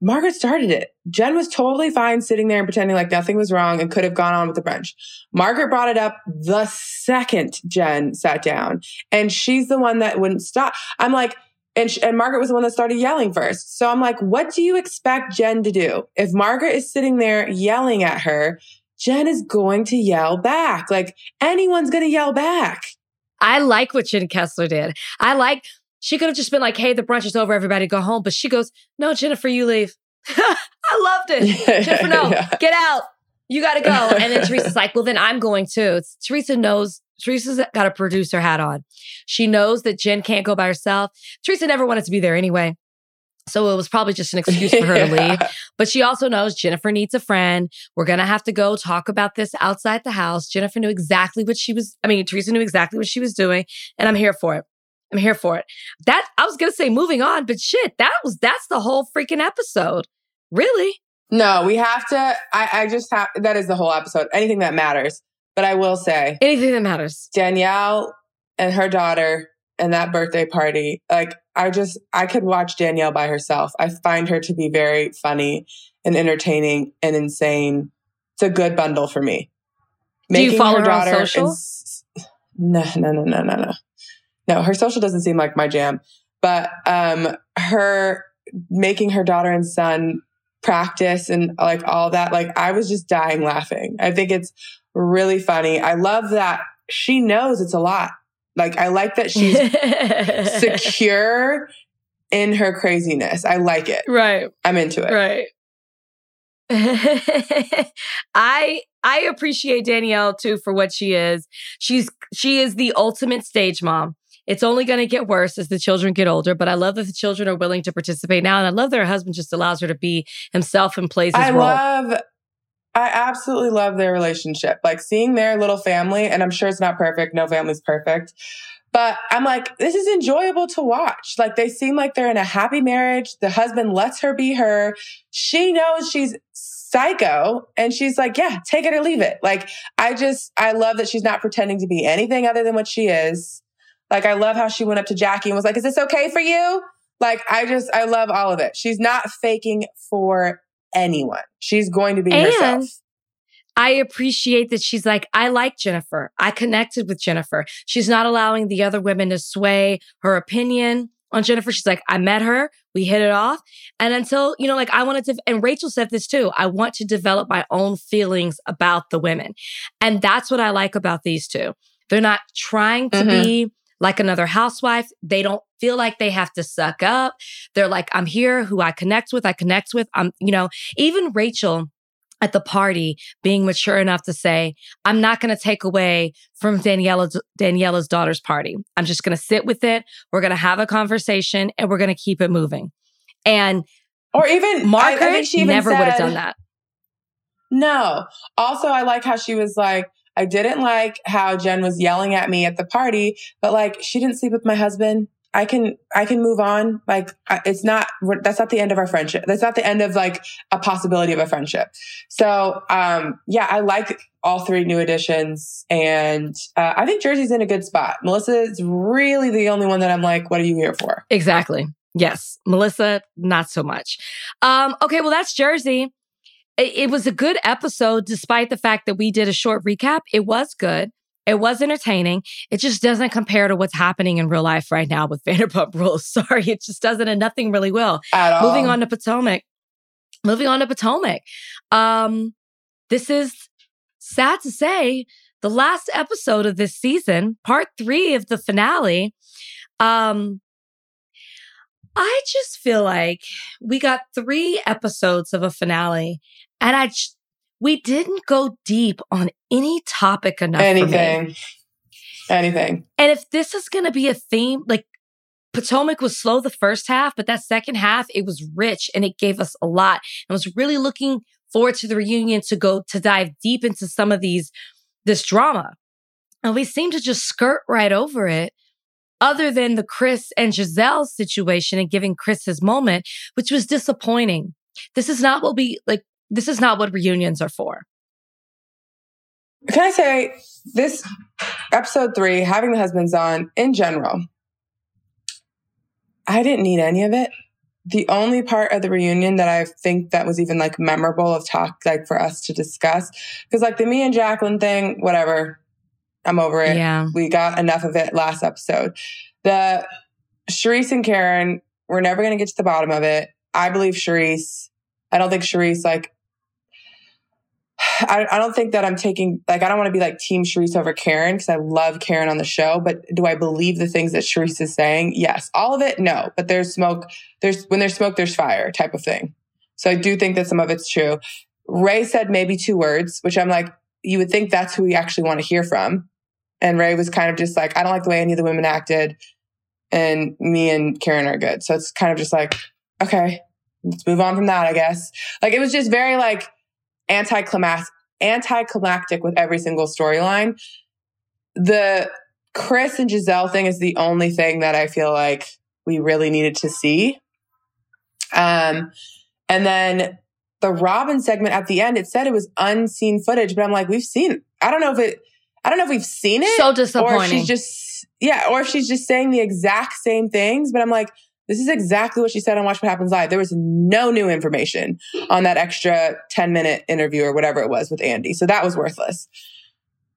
Margaret started it. Jen was totally fine sitting there and pretending like nothing was wrong and could have gone on with the brunch. Margaret brought it up the second Jen sat down, and she's the one that wouldn't stop. I'm like, and, and Margaret was the one that started yelling first. So I'm like, what do you expect Jen to do? If Margaret is sitting there yelling at her, Jen is going to yell back. Like anyone's going to yell back. I like what Jen Fessler did. I like, she could have just been like, hey, the brunch is over. Everybody go home. But she goes, no, Jennifer, you leave. I loved it. Jennifer, no, yeah. get out. You got to go. And then Teresa's like, well, then I'm going too. It's, Teresa knows Teresa's got a producer hat on. She knows that Jen can't go by herself. Teresa never wanted to be there anyway. So it was probably just an excuse for her yeah. to leave. But she also knows Jennifer needs a friend. We're going to have to go talk about this outside the house. Jennifer knew exactly what she was, I mean, Teresa knew exactly what she was doing. And I'm here for it. I'm here for it. That, I was going to say moving on, but shit, that was, that's the whole freaking episode. Really? No, we have to, I, I just have, that is the whole episode. Anything that matters. But I will say anything that matters. Danielle and her daughter and that birthday party, like I just, I could watch Danielle by herself. I find her to be very funny and entertaining and insane. It's a good bundle for me. Do you follow her, her daughter on social? Is, no, no, no, no, no, no. No, her social doesn't seem like my jam. But um her making her daughter and son practice and like all that, like I was just dying laughing. I think it's really funny. I love that she knows it's a lot. Like I like that she's secure in her craziness. I like it. Right. I'm into it. Right. I I appreciate Danielle too for what she is. She's she is the ultimate stage mom. It's only going to get worse as the children get older, but I love that the children are willing to participate now and I love that her husband just allows her to be himself and plays his role. I role. love I absolutely love their relationship. Like seeing their little family, and I'm sure it's not perfect. No family's perfect. But I'm like, this is enjoyable to watch. Like they seem like they're in a happy marriage. The husband lets her be her. She knows she's psycho and she's like, yeah, take it or leave it. Like I just, I love that she's not pretending to be anything other than what she is. Like I love how she went up to Jackie and was like, is this okay for you? Like I just I love all of it. She's not faking for anyone. She's going to be and herself. I appreciate that she's like, I like Jennifer. I connected with Jennifer. She's not allowing the other women to sway her opinion on Jennifer. She's like, I met her. We hit it off. And until, you know, like I wanted to, and Rachel said this too, I want to develop my own feelings about the women. And that's what I like about these two. They're not trying to mm-hmm. be like another housewife. They don't feel like they have to suck up. They're like, I'm here, who I connect with, I connect with. I'm, you know, even Rachel at the party being mature enough to say, I'm not going to take away from Daniela's, Daniela's daughter's party. I'm just going to sit with it. We're going to have a conversation and we're going to keep it moving. And or even Margaret I, I she never would have done that. No. Also, I like how she was like, I didn't like how Jen was yelling at me at the party, but like she didn't sleep with my husband. I can, I can move on. Like it's not, that's not the end of our friendship. That's not the end of like a possibility of a friendship. So, um, yeah, I like all three new additions and, uh, I think Jersey's in a good spot. Melissa is really the only one that I'm like, what are you here for? Exactly. Yes. Melissa, not so much. Um, okay. Well, that's Jersey. It, it was a good episode, despite the fact that we did a short recap. It was good. It was entertaining. It just doesn't compare to what's happening in real life right now with Vanderpump Rules. Sorry, it just doesn't, and nothing really will. At Moving on to Potomac. Moving on to Potomac. Um, this is sad to say the last episode of this season, part three of the finale. Um, I just feel like we got three episodes of a finale, and I we didn't go deep on any topic enough. Anything. Anything. And if this is going to be a theme, like Potomac was slow the first half, but that second half, it was rich and it gave us a lot. I was really looking forward to the reunion to go to dive deep into some of these, this drama. And we seem to just skirt right over it, other than the Chris and Gizelle situation and giving Chris his moment, which was disappointing. This is not what we like this is not what reunions are for. Can I say this episode three, having the husbands on in general, I didn't need any of it. The only part of the reunion that I think that was even like memorable of talk, like for us to discuss, because like the Mia and Jacqueline thing, whatever, I'm over it. Yeah. We got enough of it last episode. The Charrisse and Karen, we're never going to get to the bottom of it. I believe Charrisse. I don't think Charrisse like I, I, don't think that I'm taking like I don't want to be like Team Charrisse over Karen because I love Karen on the show. But do I believe the things that Charrisse is saying? Yes, all of it. No, but there's smoke. There's when there's smoke, there's fire type of thing. So I do think that some of it's true. Ray said maybe two words, which I'm like, you would think that's who we actually want to hear from. And Ray was kind of just like, I don't like the way any of the women acted, and me and Karen are good. So it's kind of just like, okay, let's move on from that, I guess. Like it was just very like anticlimactic, anticlimactic with every single storyline. The Chris and Gizelle thing is the only thing that I feel like we really needed to see. Um, and then the Robin segment at the end, it said it was unseen footage, but I'm like, we've seen. I don't know if it. I don't know if we've seen it. So disappointing. Or she's just yeah, or if she's just saying the exact same things. But I'm like, this is exactly what she said on Watch What Happens Live. There was no new information on that extra 10 minute interview or whatever it was with Andy. So that was worthless.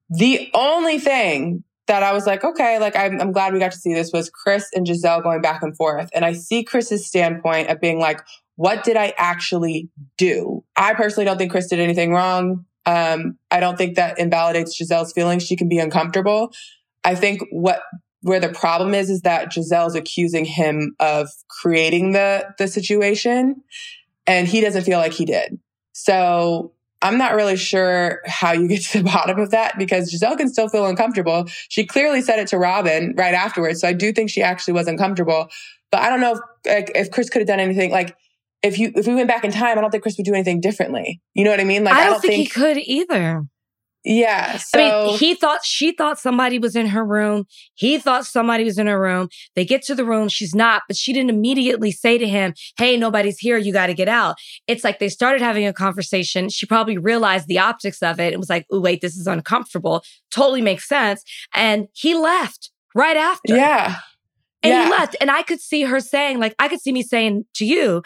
The only thing that I was like, okay, like I'm, I'm glad we got to see this was Chris and Gizelle going back and forth. And I see Chris's standpoint of being like, what did I actually do? I personally don't think Chris did anything wrong. Um, I don't think that invalidates Gizelle's feelings. She can be uncomfortable. I think what where the problem is is that Gizelle's accusing him of creating the the situation and he doesn't feel like he did. So I'm not really sure how you get to the bottom of that because Gizelle can still feel uncomfortable. She clearly said it to Robin right afterwards. So I do think she actually was uncomfortable. But I don't know if, like, if Chris could have done anything. Like, if you if we went back in time, I don't think Chris would do anything differently. You know what I mean? Like, I don't, I don't think, think, he could either. Yeah. So, I mean, he thought she thought somebody was in her room. He thought somebody was in her room. They get to the room. She's not, but she didn't immediately say to him, Hey, nobody's here. You got to get out. It's like they started having a conversation. She probably realized the optics of it and was like, Oh, wait, this is uncomfortable. Totally makes sense. And he left right after. Yeah. And Yeah. he left. And I could see her saying, like, I could see me saying to you,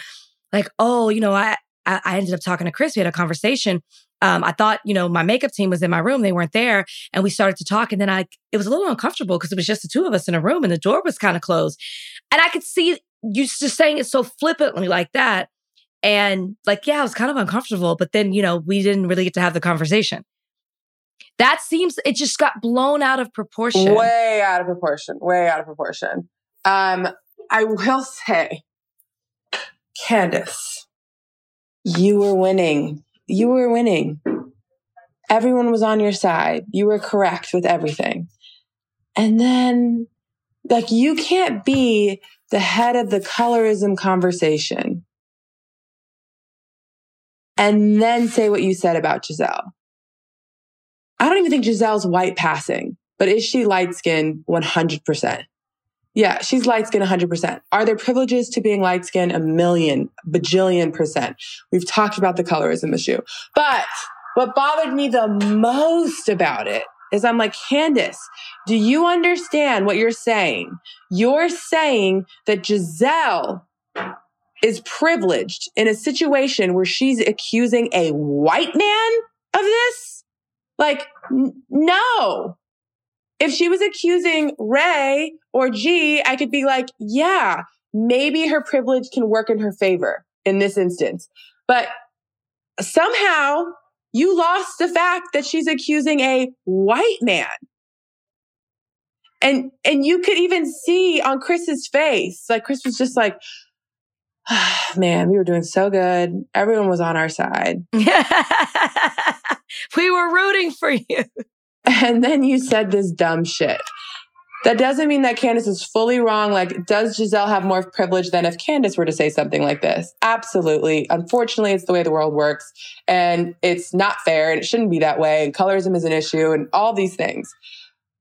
like, oh, you know, I I, I ended up talking to Chris. We had a conversation. Um, I thought, you know, my makeup team was in my room. They weren't there. And we started to talk. And then I it was a little uncomfortable because it was just the two of us in a room and the door was kind of closed. And I could see you just saying it so flippantly like that. And like, yeah, I was kind of uncomfortable, but then, you know, we didn't really get to have the conversation. That seems it just got blown out of proportion. Way out of proportion. Way out of proportion. Um, I will say, Candace, you were winning. You were winning. Everyone was on your side. You were correct with everything. And then, like, you can't be the head of the colorism conversation and then say what you said about Gizelle. I don't even think Gizelle's white passing, but is she light skinned 100%? Yeah, she's light skinned 100%. Are there privileges to being light skinned? A million, bajillion percent. We've talked about the colorism issue. But what bothered me the most about it is I'm like, Candace, do you understand what you're saying? You're saying that Gizelle is privileged in a situation where she's accusing a white man of this? Like, n- no. If she was accusing Ray or G, I could be like, yeah, maybe her privilege can work in her favor in this instance. But somehow you lost the fact that she's accusing a white man. And, and you could even see on Chris's face, like Chris was just like, man, we were doing so good. Everyone was on our side. we were rooting for you. And then you said this dumb shit. That doesn't mean that Candace is fully wrong. Like, does Gizelle have more privilege than if Candace were to say something like this? Absolutely. Unfortunately, it's the way the world works and it's not fair and it shouldn't be that way. And colorism is an issue and all these things.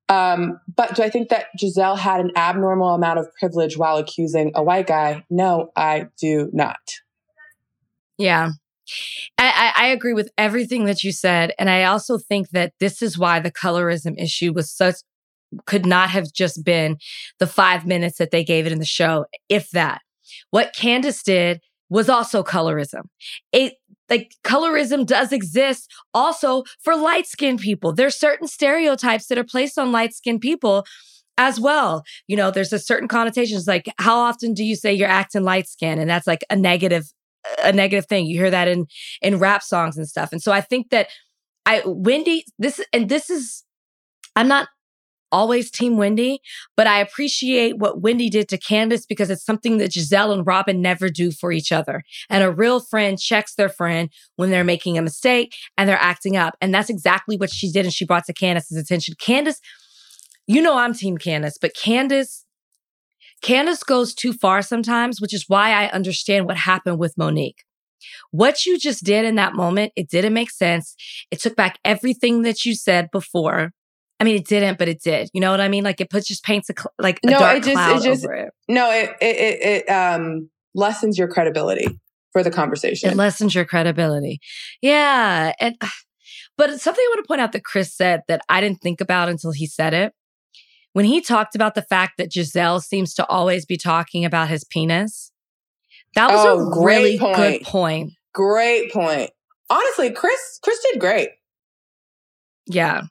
Um, but do I think that Gizelle had an abnormal amount of privilege while accusing a white guy? No, I do not. Yeah. I, I, agree with everything that you said. And I also think that this is why the colorism issue was such, could not have just been the five minutes that they gave it in the show, if that. What Candace did was also colorism. It, like colorism does exist also for light skinned people. There's certain stereotypes that are placed on light skinned people as well. You know, there's a certain connotations like how often do you say you're acting light skinned? And that's like a negative, a negative thing. You hear that in in rap songs and stuff. And so I think that I Wendy, this and this is I'm not always team Wendy, but I appreciate what Wendy did to Candace because it's something that Gizelle and Robin never do for each other. And a real friend checks their friend when they're making a mistake and they're acting up. And that's exactly what she did and she brought to Candace's attention. Candace, you know I'm team Candace, but Candace Candace goes too far sometimes, which is why I understand what happened with Monique. What you just did in that moment, it didn't make sense. It took back everything that you said before. I mean, it didn't, but it did. You know what I mean? Like it puts just paints a cl- like a no, dark it just, cloud it just, over it. no, it, it, it, it um, lessens your credibility for the conversation. It lessens your credibility. Yeah, and but something I want to point out that Chris said that I didn't think about until he said it. When he talked about the fact that Gizelle seems to always be talking about his penis, that was Oh, a really point. good point. Great point. Honestly, Chris, Chris did great. Yeah.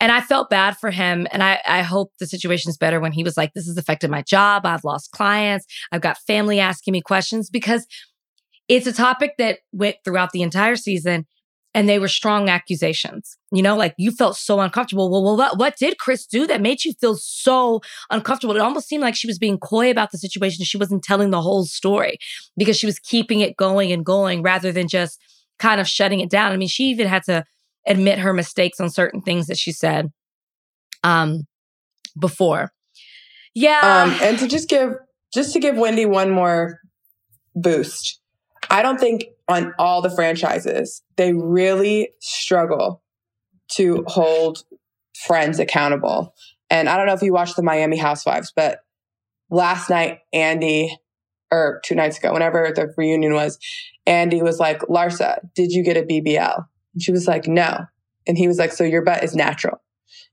And I felt bad for him. And I, I hope the situation's better when he was like, this has affected my job. I've lost clients. I've got family asking me questions because it's a topic that went throughout the entire season and they were strong accusations. You know, like you felt so uncomfortable. Well, well what, what did Chris do that made you feel so uncomfortable? It almost seemed like she was being coy about the situation. She wasn't telling the whole story because she was keeping it going and going rather than just kind of shutting it down. I mean, she even had to admit her mistakes on certain things that she said um before. Yeah. Um, and to just give, just to give Wendy one more boost, I don't think on all the franchises, they really struggle to hold friends accountable. And I don't know if you watched the Miami Housewives, but last night, Andy, or two nights ago, whenever the reunion was, Andy was like, Larsa, did you get a BBL? And she was like, no. And he was like, so your butt is natural.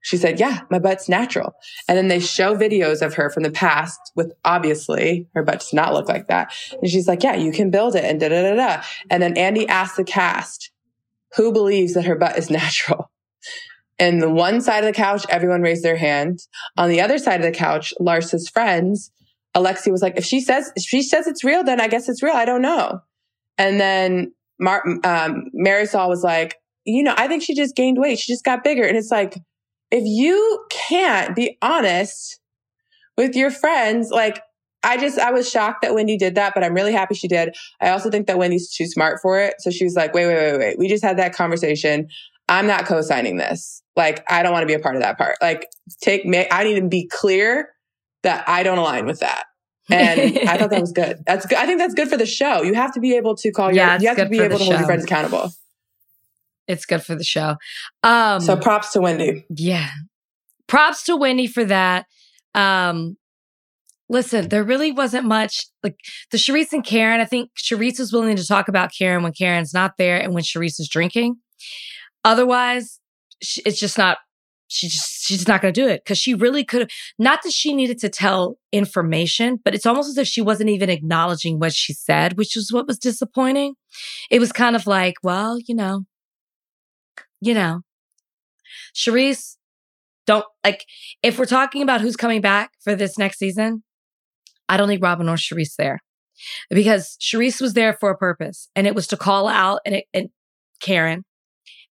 She said, Yeah, my butt's natural. And then they show videos of her from the past with obviously her butt does not look like that. And she's like, Yeah, you can build it and da da da da. And then Andy asked the cast, Who believes that her butt is natural? And the one side of the couch, everyone raised their hand. On the other side of the couch, Lars's friends, Alexi was like, if she says if she says it's real, then I guess it's real. I don't know. And then Mar- um, Marisol was like, you know, I think she just gained weight. She just got bigger. And it's like, if you can't be honest with your friends, like I just, I was shocked that Wendy did that, but I'm really happy she did. I also think that Wendy's too smart for it. So she was like, wait, wait, wait, wait. We just had that conversation. I'm not co-signing this. Like, I don't want to be a part of that part. Like, take me, I need to be clear that I don't align with that. And I thought that was good. That's good. I think that's good for the show. You have to be able to call Yeah, your, it's you have to be able to hold your friends accountable. It's good for the show. Um, So props to Wendy. Yeah. Props to Wendy for that. Um, listen, there really wasn't much like the Charrisse and Karen. I think Charrisse was willing to talk about Karen when Karen's not there and when Sharice is drinking. Otherwise, it's just not. She just she's not going to do it because she really could have. Not that she needed to tell information, but it's almost as if she wasn't even acknowledging what she said, which was what was disappointing. It was kind of like, well, you know, you know, Charrisse, don't like if we're talking about who's coming back for this next season, I don't need Robin or Charrisse there. Because Charrisse was there for a purpose and it was to call out and, it, and Karen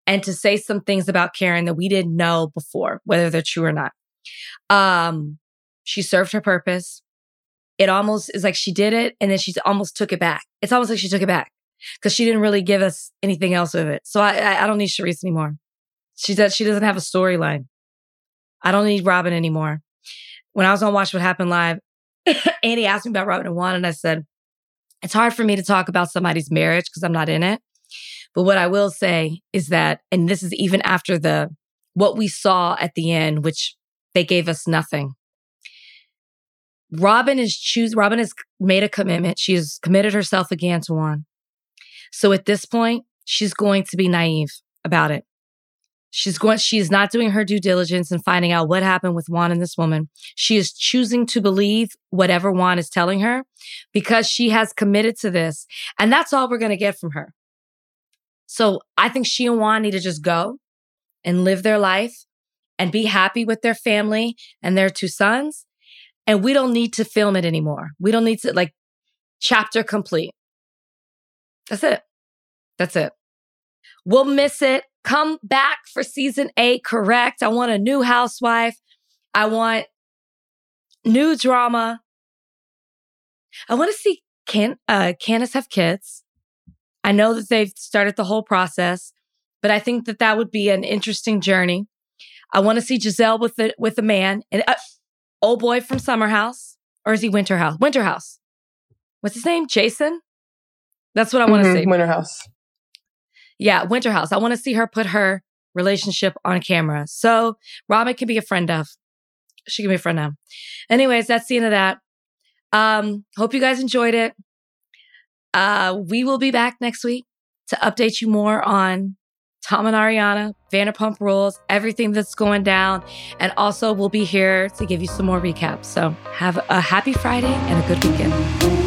and to say some things about Karen that we didn't know before, whether they're true or not. Um, she served her purpose. It almost is like she did it and then she almost took it back. It's almost like she took it back because she didn't really give us anything else with it. So I, I, don't need Charrisse anymore. She does. She doesn't have a storyline. I don't need Robin anymore. When I was on Watch What Happened Live, Andy asked me about Robin and Juan, and I said, it's hard for me to talk about somebody's marriage because I'm not in it. But what I will say is that, and this is even after the what we saw at the end, which they gave us nothing. Robin is choose. Robin has made a commitment. She has committed herself again to Juan. So at this point, she's going to be naive about it. She's going, she's not doing her due diligence and finding out what happened with Juan and this woman. She is choosing to believe whatever Juan is telling her because she has committed to this. And that's all we're going to get from her. So I think she and Juan need to just go and live their life and be happy with their family and their two sons. And we don't need to film it anymore. We don't need to like chapter complete. That's it. That's it. We'll miss it. Come back for season eight, correct? I want a new housewife. I want new drama. I want to see Can uh Candace have kids. I know that they've started the whole process, but I think that that would be an interesting journey. I want to see Gizelle with the with a man and uh, old boy from Summer House, or is he Winter House? Winter House. What's his name? Jason. That's what I want to Mhm, see. Winter House. Yeah, Winter House. I want to see her put her relationship on camera. So Robin can be a friend of. She can be a friend of. Anyways, that's the end of that. Um, hope you guys enjoyed it. Uh, we will be back next week to update you more on Tom and Ariana, Vanderpump Rules, everything that's going down. And also, we'll be here to give you some more recaps. So, have a happy Friday and a good weekend.